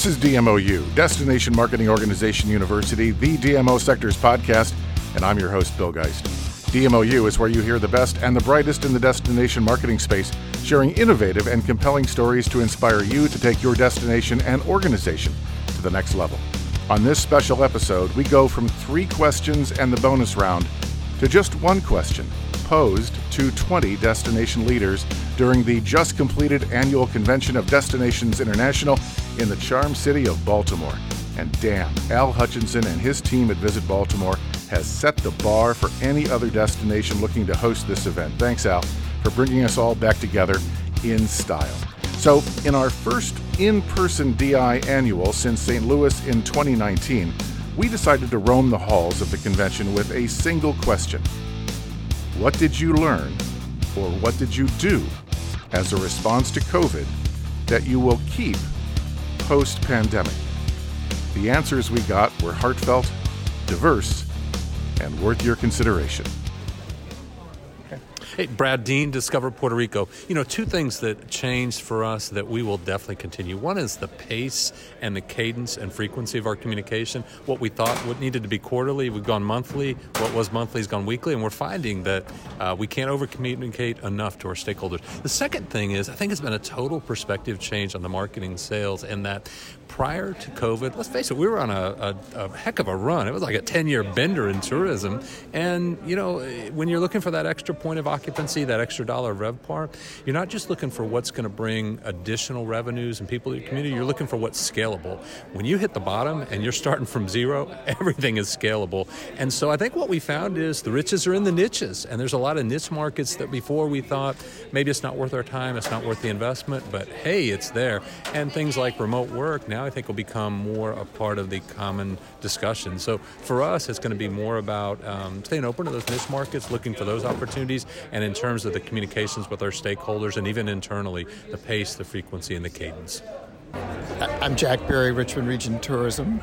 This is DMOU, Destination Marketing Organization University, the DMO Sectors podcast, and I'm your host, Bill Geist. DMOU is where you hear the best and the brightest in the destination marketing space, sharing innovative and compelling stories to inspire you to take your destination and organization to the next level. On this special episode, we go from three questions and the bonus round to just one question posed to 20 destination leaders during the just completed annual convention of Destinations International in the charm city of Baltimore. And damn, Al Hutchinson and his team at Visit Baltimore has set the bar for any other destination looking to host this event. Thanks, Al, for bringing us all back together in style. So, in our first in person DI annual since St. Louis in 2019, we decided to roam the halls of the convention with a single question what did you learn, or what did you do as a response to COVID that you will keep post pandemic? The answers we got were heartfelt, diverse, and worth your consideration. Hey, Brad Dean, Discover Puerto Rico. You know, two things that changed for us that we will definitely continue. One is the pace and the cadence and frequency of our communication. What we thought what needed to be quarterly, we've gone monthly. What was monthly has gone weekly, and we're finding that uh, we can't over communicate enough to our stakeholders. The second thing is, I think it's been a total perspective change on the marketing sales, and that prior to COVID, let's face it, we were on a, a, a heck of a run. It was like a 10 year bender in tourism. And, you know, when you're looking for that extra point of occupancy, that extra dollar of RevPAR, you're not just looking for what's going to bring additional revenues and people to your community, you're looking for what's scalable. When you hit the bottom and you're starting from zero, everything is scalable. And so I think what we found is the riches are in the niches. And there's a lot of niche markets that before we thought maybe it's not worth our time, it's not worth the investment, but hey, it's there. And things like remote work now now I think will become more a part of the common discussion. So for us, it's going to be more about um, staying open to those niche markets, looking for those opportunities, and in terms of the communications with our stakeholders and even internally, the pace, the frequency, and the cadence. I'm Jack Berry, Richmond Region Tourism,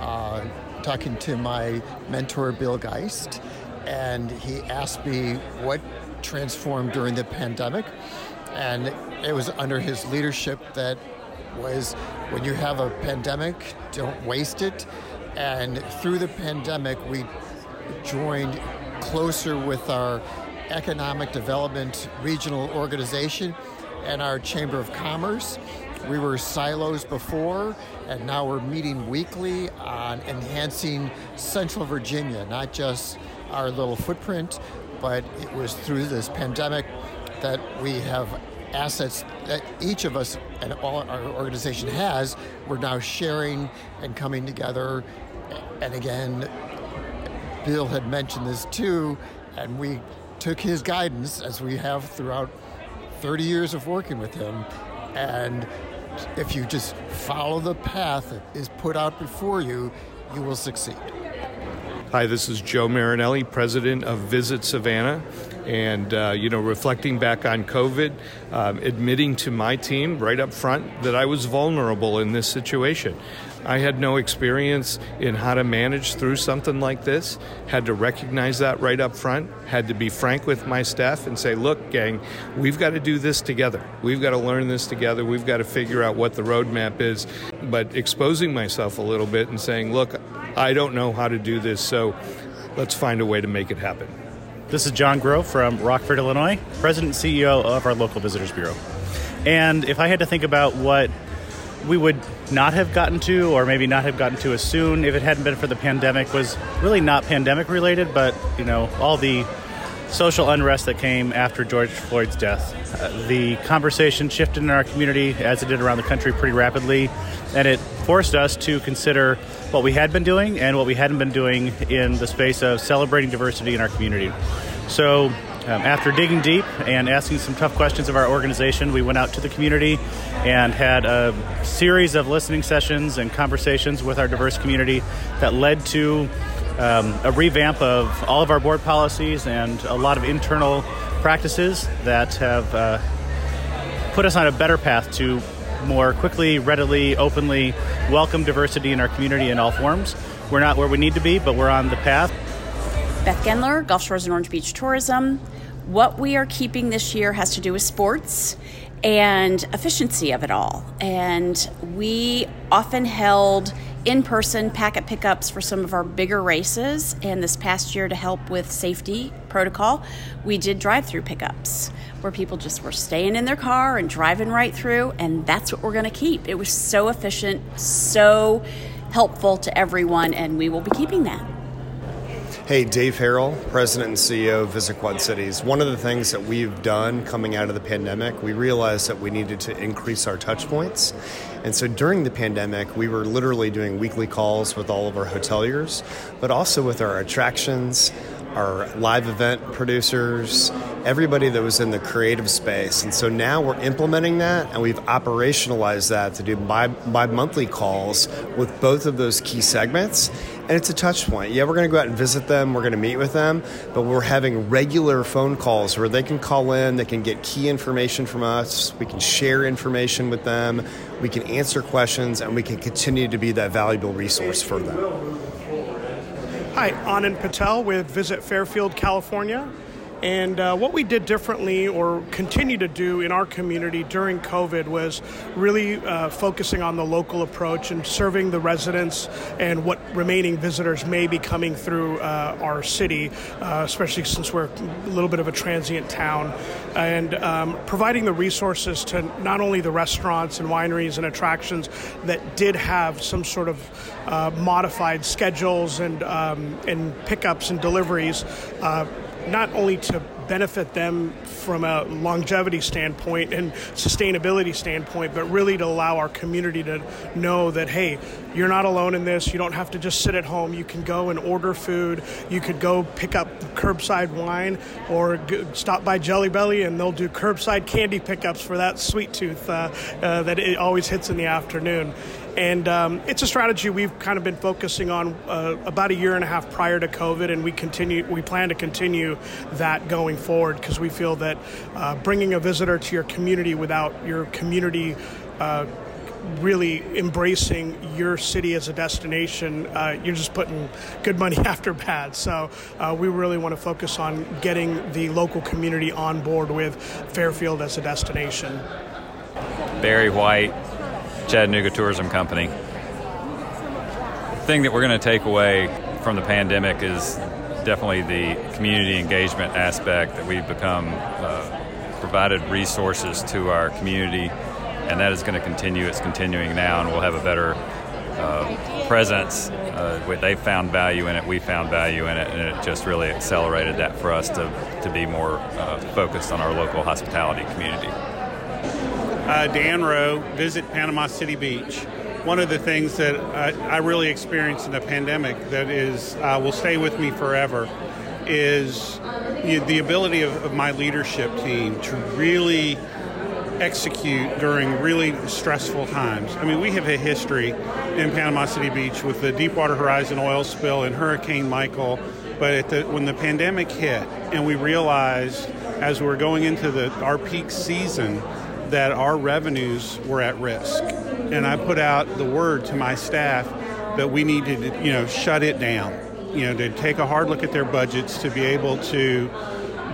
uh, talking to my mentor, Bill Geist, and he asked me what transformed during the pandemic. And it was under his leadership that was when you have a pandemic, don't waste it. And through the pandemic, we joined closer with our economic development regional organization and our Chamber of Commerce. We were silos before, and now we're meeting weekly on enhancing Central Virginia, not just our little footprint, but it was through this pandemic that we have assets that each of us and all our organization has, we're now sharing and coming together. And again, Bill had mentioned this too, and we took his guidance as we have throughout 30 years of working with him. And if you just follow the path that is put out before you, you will succeed. Hi, this is Joe Marinelli, president of Visit Savannah. And, uh, you know, reflecting back on COVID, um, admitting to my team right up front that I was vulnerable in this situation. I had no experience in how to manage through something like this. Had to recognize that right up front. Had to be frank with my staff and say, look, gang, we've got to do this together. We've got to learn this together. We've got to figure out what the roadmap is. But exposing myself a little bit and saying, look, I don't know how to do this, so let's find a way to make it happen. This is John Groh from Rockford, Illinois, President and CEO of our local Visitors Bureau. And if I had to think about what we would not have gotten to, or maybe not have gotten to as soon if it hadn't been for the pandemic, was really not pandemic related, but you know all the social unrest that came after George Floyd's death. Uh, the conversation shifted in our community, as it did around the country, pretty rapidly, and it forced us to consider what we had been doing and what we hadn't been doing in the space of celebrating diversity in our community. So, um, after digging deep and asking some tough questions of our organization, we went out to the community and had a series of listening sessions and conversations with our diverse community that led to um, a revamp of all of our board policies and a lot of internal practices that have uh, put us on a better path to more quickly, readily, openly welcome diversity in our community in all forms. We're not where we need to be, but we're on the path. Beth Gendler, Gulf Shores and Orange Beach Tourism. What we are keeping this year has to do with sports and efficiency of it all. And we often held in person packet pickups for some of our bigger races. And this past year, to help with safety protocol, we did drive through pickups where people just were staying in their car and driving right through. And that's what we're going to keep. It was so efficient, so helpful to everyone, and we will be keeping that. Hey, Dave Herrell, President and CEO of Visit Quad Cities. One of the things that we've done coming out of the pandemic, we realized that we needed to increase our touch points. And so during the pandemic, we were literally doing weekly calls with all of our hoteliers, but also with our attractions, our live event producers, everybody that was in the creative space. And so now we're implementing that and we've operationalized that to do bi monthly calls with both of those key segments. And it's a touch point. Yeah, we're going to go out and visit them, we're going to meet with them, but we're having regular phone calls where they can call in, they can get key information from us, we can share information with them, we can answer questions, and we can continue to be that valuable resource for them. Hi, Anand Patel with Visit Fairfield, California. And uh, what we did differently or continue to do in our community during COVID was really uh, focusing on the local approach and serving the residents and what remaining visitors may be coming through uh, our city, uh, especially since we're a little bit of a transient town, and um, providing the resources to not only the restaurants and wineries and attractions that did have some sort of uh, modified schedules and um, and pickups and deliveries uh, not only to benefit them from a longevity standpoint and sustainability standpoint, but really to allow our community to know that, hey, you're not alone in this. You don't have to just sit at home. You can go and order food. You could go pick up curbside wine or stop by Jelly Belly and they'll do curbside candy pickups for that sweet tooth uh, uh, that it always hits in the afternoon. And um, it's a strategy we've kind of been focusing on uh, about a year and a half prior to COVID, and we continue. We plan to continue that going forward because we feel that uh, bringing a visitor to your community without your community. Uh, really embracing your city as a destination, uh, you're just putting good money after bad. So uh, we really want to focus on getting the local community on board with Fairfield as a destination. Barry White, Chattanooga Tourism Company. The thing that we're going to take away from the pandemic is definitely the community engagement aspect that we've become uh, provided resources to our community, and that is going to continue. It's continuing now, and we'll have a better uh, presence. Uh, they found value in it, we found value in it, and it just really accelerated that for us to, to be more uh, focused on our local hospitality community uh, Dan Rowe, visit Panama City Beach. One of the things that I, I really experienced in the pandemic that is uh, will stay with me forever is you know, the ability of, of my leadership team to really execute during really stressful times. I mean, we have a history in Panama City Beach with the Deepwater Horizon oil spill and Hurricane Michael. But the, when the pandemic hit and we realized as we we're going into the, our peak season that our revenues were at risk. And I put out the word to my staff that we needed to, you know, shut it down, you know, to take a hard look at their budgets to be able to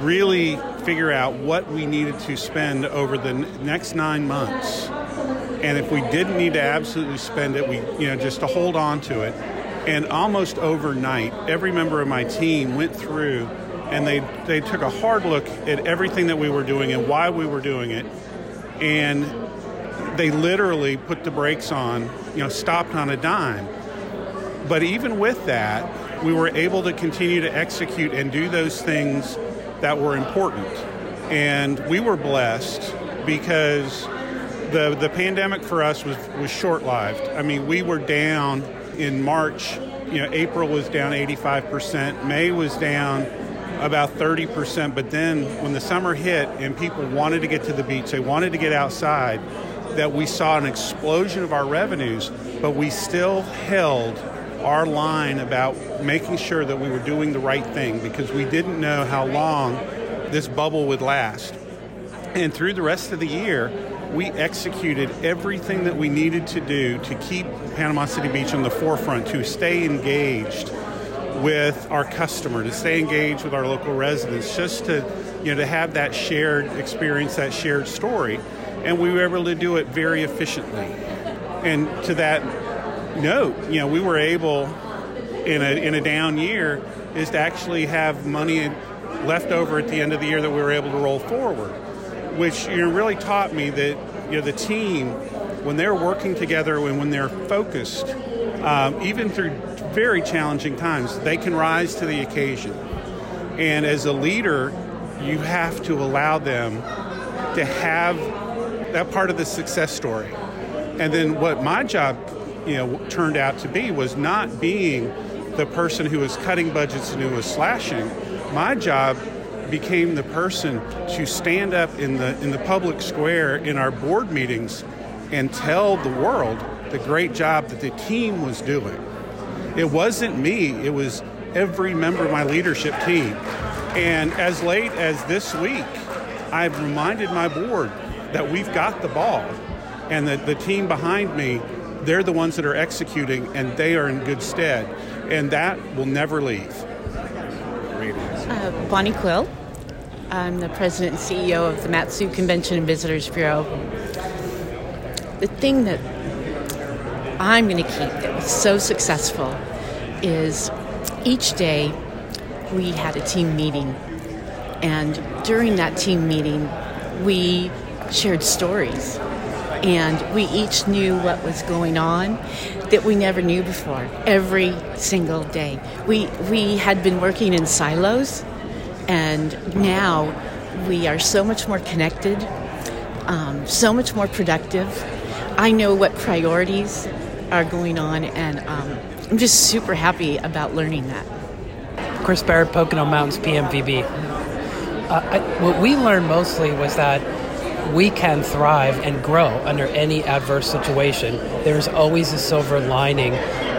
really figure out what we needed to spend over the next nine months. And if we didn't need to absolutely spend it, we, you know, just to hold on to it. And almost overnight, every member of my team went through and they, they took a hard look at everything that we were doing and why we were doing it and they literally put the brakes on, you know, stopped on a dime. But even with that, we were able to continue to execute and do those things that were important. And we were blessed because the the pandemic for us was was short lived. I mean, we were down in March. You know, April was down 85 percent. May was down about 30%. But then when the summer hit and people wanted to get to the beach, they wanted to get outside, that we saw an explosion of our revenues, but we still held our line about making sure that we were doing the right thing because we didn't know how long this bubble would last. And through the rest of the year, we executed everything that we needed to do to keep Panama City Beach on the forefront, to stay engaged with our customer, to stay engaged with our local residents, just to you know to have that shared experience, that shared story. and we were able to do it very efficiently. And to that note, you know, we were able in a in a down year is to actually have money left over at the end of the year that we were able to roll forward, which you know really taught me that you know the team when they're working together and when they're focused, um, even through very challenging times, they can rise to the occasion. And as a leader, you have to allow them to have that part of the success story. And then what my job, you know, turned out to be was not being the person who was cutting budgets and who was slashing. My job became the person to stand up in the in the public square in our board meetings and tell the world the great job that the team was doing. It wasn't me, it was every member of my leadership team. And as late as this week, I've reminded my board that we've got the ball and that the team behind me, they're the ones that are executing and they are in good stead. And that will never leave. Uh, Bonnie Quill. I'm the president and CEO of the Mat-Su Convention and Visitors Bureau. The thing that I'm going to keep that was so successful is each day we had a team meeting. And during that team meeting, we shared stories. And we each knew what was going on that we never knew before every single day. We, we had been working in silos, and now we are so much more connected, um, so much more productive. I know what priorities are going on, and um, I'm just super happy about learning that. Chris Barrett, Pocono Mountains PMVB. Uh, I, what we learned mostly was that we can thrive and grow under any adverse situation. There's always a silver lining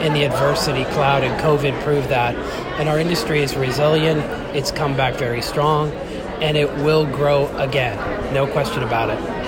in the adversity cloud, and COVID proved that. And our industry is resilient, it's come back very strong, and it will grow again. No question about it.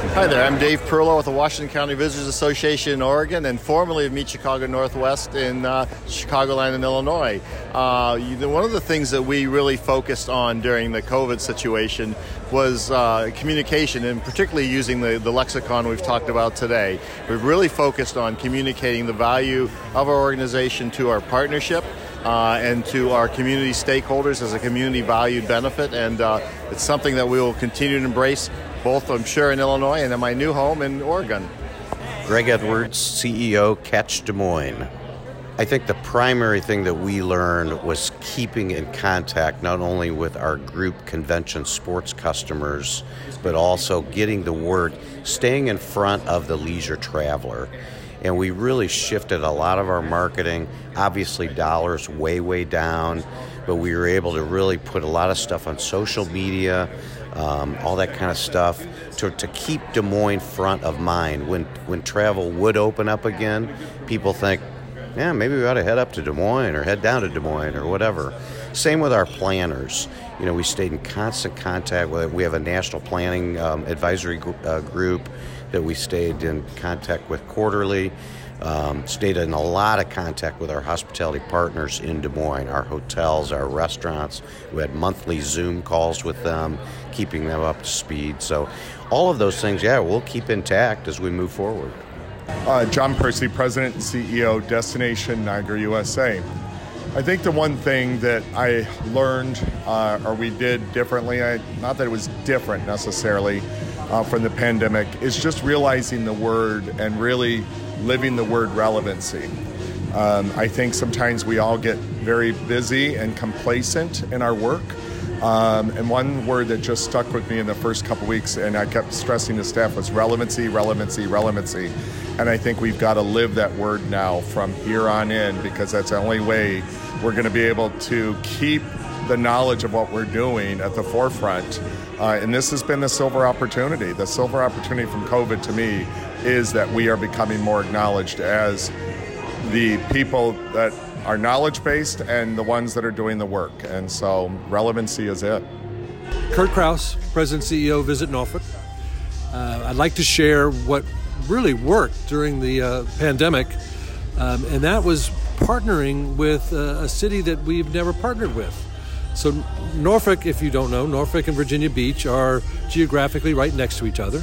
Hi there, I'm Dave Parulo with the Washington County Visitors Association in Oregon and formerly of Meet Chicago Northwest in uh, Chicagoland in Illinois. Uh, one of the things that we really focused on during the COVID situation was uh, communication and particularly using the, the lexicon we've talked about today. We've really focused on communicating the value of our organization to our partnership. Uh, and to our community stakeholders as a community valued benefit. And uh, it's something that we will continue to embrace both, I'm sure, in Illinois and in my new home in Oregon. Greg Edwards, CEO, Catch Des Moines. I think the primary thing that we learned was keeping in contact not only with our group convention sports customers, but also getting the word, staying in front of the leisure traveler. And we really shifted a lot of our marketing, obviously, dollars way, way down, but we were able to really put a lot of stuff on social media, um, all that kind of stuff to, to keep Des Moines front of mind. When, when travel would open up again, people think, yeah, maybe we ought to head up to Des Moines or head down to Des Moines or whatever. Same with our planners. You know, we stayed in constant contact with. We have a national planning um, advisory gr- uh, group that we stayed in contact with quarterly. Um, stayed in a lot of contact with our hospitality partners in Des Moines, our hotels, our restaurants. We had monthly Zoom calls with them, keeping them up to speed. So, all of those things, yeah, we'll keep intact as we move forward. Uh, John Percy, President and CEO, Destination Niagara USA. I think the one thing that I learned uh, or we did differently, I, not that it was different necessarily uh, from the pandemic, is just realizing the word and really living the word relevancy. Um, I think sometimes we all get very busy and complacent in our work. Um, and one word that just stuck with me in the first couple weeks, and I kept stressing to staff, was relevancy, relevancy, relevancy. And I think we've got to live that word now from here on in because that's the only way we're going to be able to keep the knowledge of what we're doing at the forefront. Uh, and this has been the silver opportunity. The silver opportunity from COVID to me is that we are becoming more acknowledged as the people that are knowledge based and the ones that are doing the work. And so relevancy is it. Kurt Krause, President CEO, Visit Norfolk. Uh, I'd like to share what really worked during the uh, pandemic, um, and that was partnering with uh, a city that we've never partnered with. So, Norfolk, if you don't know, Norfolk and Virginia Beach are geographically right next to each other.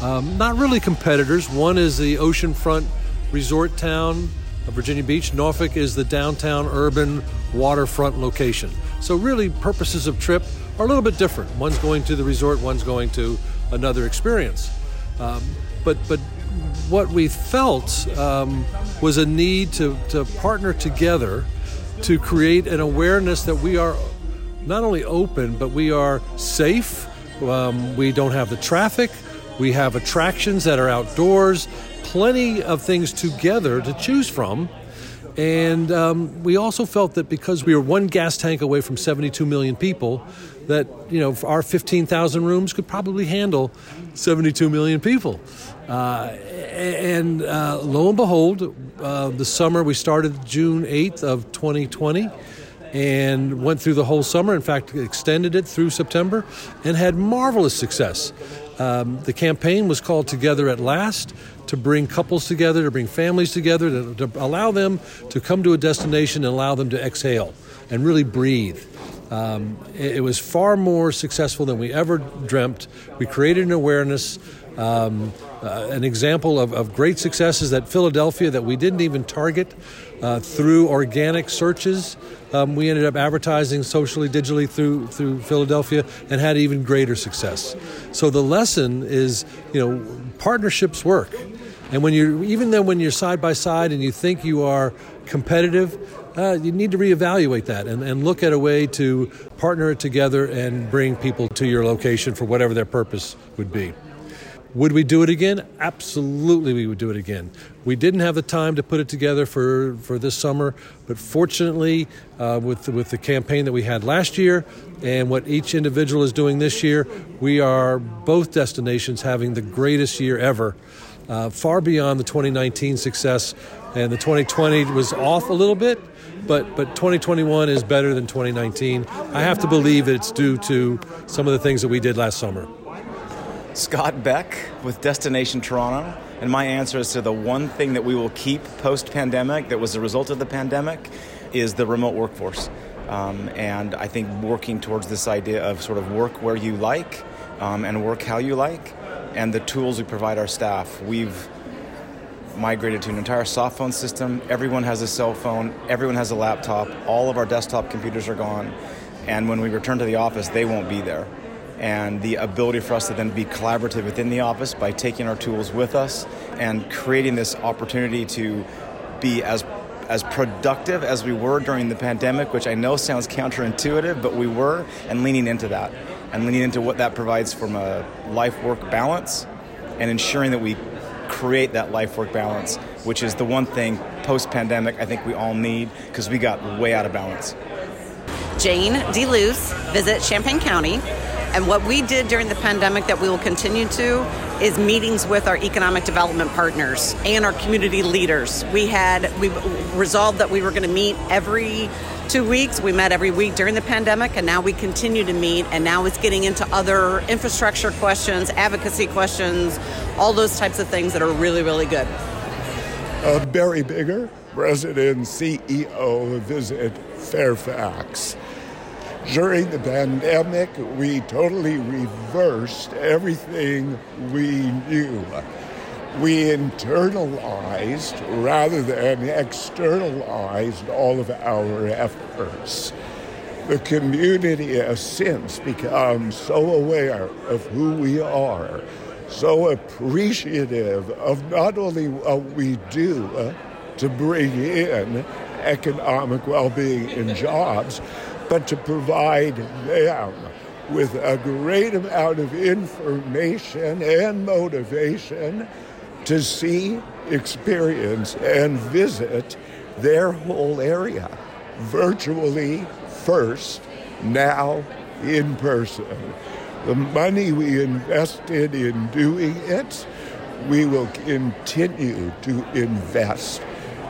Um, not really competitors. One is the oceanfront resort town of Virginia Beach. Norfolk is the downtown urban waterfront location. So, really, purposes of trip are a little bit different. One's going to the resort, one's going to another experience. Um, but, but what we felt um, was a need to, to partner together to create an awareness that we are not only open, but we are safe. Um, we don't have the traffic. We have attractions that are outdoors, plenty of things together to choose from. And um, we also felt that because we were one gas tank away from 72 million people, that you know our 15,000 rooms could probably handle 72 million people. Uh, and uh, lo and behold, uh, the summer we started June 8th of 2020 and went through the whole summer. In fact, extended it through September and had marvelous success. Um, the campaign was called Together at Last to bring couples together, to bring families together, to, to allow them to come to a destination and allow them to exhale and really breathe. Um, it, it, was far more successful than we ever dreamt. We created an awareness. Um, uh, an example of, of, great success is that Philadelphia, that we didn't even target uh, through organic searches. Um, we ended up advertising socially, digitally through through Philadelphia, and had even greater success. So the lesson is, you know, partnerships work, and when you're even then when you're side by side and you think you are competitive, uh, you need to reevaluate that and, and look at a way to partner it together and bring people to your location for whatever their purpose would be. Would we do it again? Absolutely, we would do it again. We didn't have the time to put it together for, for this summer, but fortunately, uh, with, the, with the campaign that we had last year and what each individual is doing this year, we are both destinations having the greatest year ever, uh, far beyond the 2019 success. And the 2020 was off a little bit, but, but 2021 is better than 2019. I have to believe that it's due to some of the things that we did last summer. Scott Beck with Destination Toronto. And my answer is to the one thing that we will keep post pandemic that was a result of the pandemic is the remote workforce. Um, and I think working towards this idea of sort of work where you like um, and work how you like, and the tools we provide our staff. We've migrated to an entire soft phone system. Everyone has a cell phone, everyone has a laptop, all of our desktop computers are gone. And when we return to the office, they won't be there and the ability for us to then be collaborative within the office by taking our tools with us and creating this opportunity to be as as productive as we were during the pandemic, which I know sounds counterintuitive, but we were, and leaning into that and leaning into what that provides from a life work balance and ensuring that we create that life work balance, which is the one thing post pandemic I think we all need because we got way out of balance. Jayne DeLuce, visit Champaign County. And what we did during the pandemic that we will continue to is meetings with our economic development partners and our community leaders. We had we resolved that we were going to meet every two weeks. We met every week during the pandemic, and now we continue to meet. And now it's getting into other infrastructure questions, advocacy questions, all those types of things that are really, really good. Uh, Barry Biggar, President CEO, Visit Fairfax. During the pandemic, we totally reversed everything we knew. We internalized rather than externalized all of our efforts. The community has since become so aware of who we are, so appreciative of not only what we do uh, to bring in economic well being and jobs, but to provide them with a great amount of information and motivation to see, experience, and visit their whole area virtually first, now in person. The money we invested in doing it, we will continue to invest.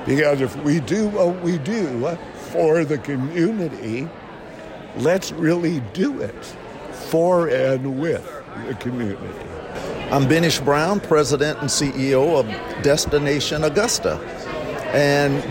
Because if we do what we do for the community, let's really do it for and with the community. I'm Benish Brown, President and CEO of Destination Augusta. And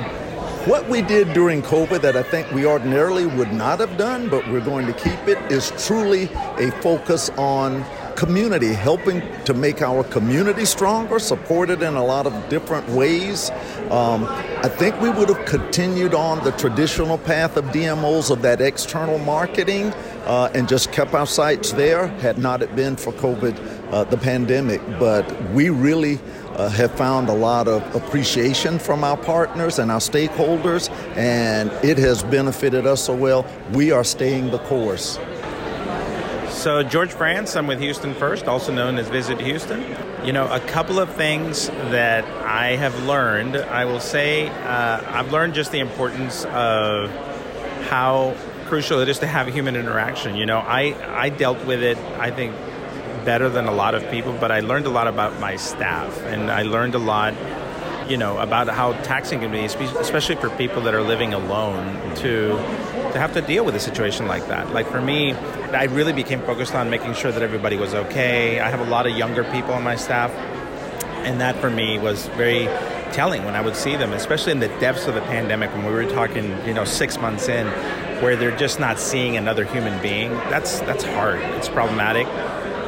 what we did during COVID that I think we ordinarily would not have done, but we're going to keep it, is truly a focus on community, helping to make our community stronger, supported in a lot of different ways. Um, I think we would have continued on the traditional path of DMOs of that external marketing uh, and just kept our sites there had not it been for COVID, uh, the pandemic. But we really uh, have found a lot of appreciation from our partners and our stakeholders, and it has benefited us so well. We are staying the course. So, George Franz, I'm with Houston First, also known as Visit Houston. You know, a couple of things that I have learned. I will say uh, I've learned just the importance of how crucial it is to have human interaction. You know, I, I dealt with it, I think, better than a lot of people, but I learned a lot about my staff, and I learned a lot you know about how taxing can be especially for people that are living alone to to have to deal with a situation like that. Like for me i really became focused on making sure that everybody was okay. I have a lot of younger people on my staff and that for me was very telling when i would see them especially in the depths of the pandemic when we were talking you know six months in where they're just not seeing another human being. That's that's hard. It's problematic.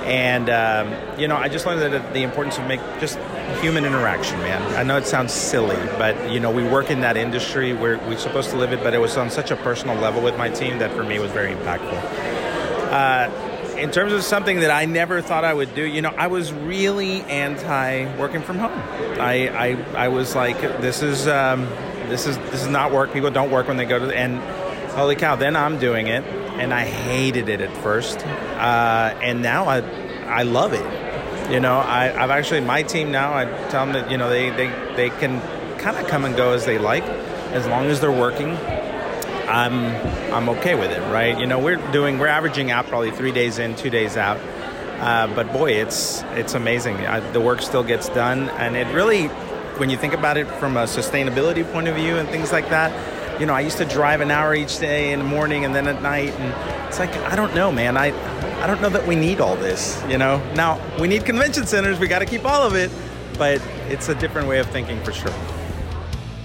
And um, you know, I just learned that the importance of make just human interaction, man. I know it sounds silly, but you know, we work in that industry where we're supposed to live it, but it was on such a personal level with my team that for me was very impactful. Uh, in terms of something that I never thought I would do, you know, I was really anti working from home. I, I, I was like, this is um, this is this is not work. People don't work when they go to the, and holy cow, then I'm doing it and I hated it at first, uh, and now I I love it. You know, I, have actually my team now. I tell them that you know they they, they can kind of come and go as they like, as long as they're working. I'm I'm okay with it, right? You know, we're doing we're averaging out probably three days in, two days out. Uh, but boy, it's it's amazing. I, the work still gets done, and it really, when you think about it from a sustainability point of view and things like that, you know, I used to drive an hour each day in the morning and then at night, and it's like I don't know, man. I I don't know that we need all this. You know, now we need convention centers. We got to keep all of it, but it's a different way of thinking for sure.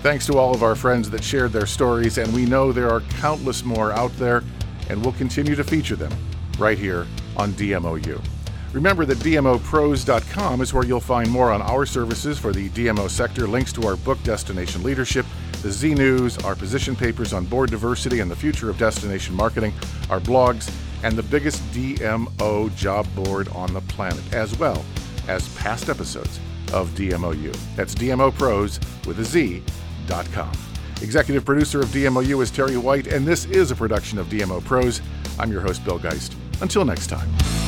Thanks to all of our friends that shared their stories, and we know there are countless more out there, and we'll continue to feature them right here on DMOU. Remember that DMOproz.com is where you'll find more on our services for the DMO sector, links to our book Destination Leadership, the Z News, our position papers on board diversity and the future of destination marketing, our blogs, and the biggest DMO job board on the planet, as well as past episodes of DMOU. That's DMOpros with a Z.com. Executive producer of DMOU is Terry White, and this is a production of DMO Pros. I'm your host, Bill Geist. Until next time.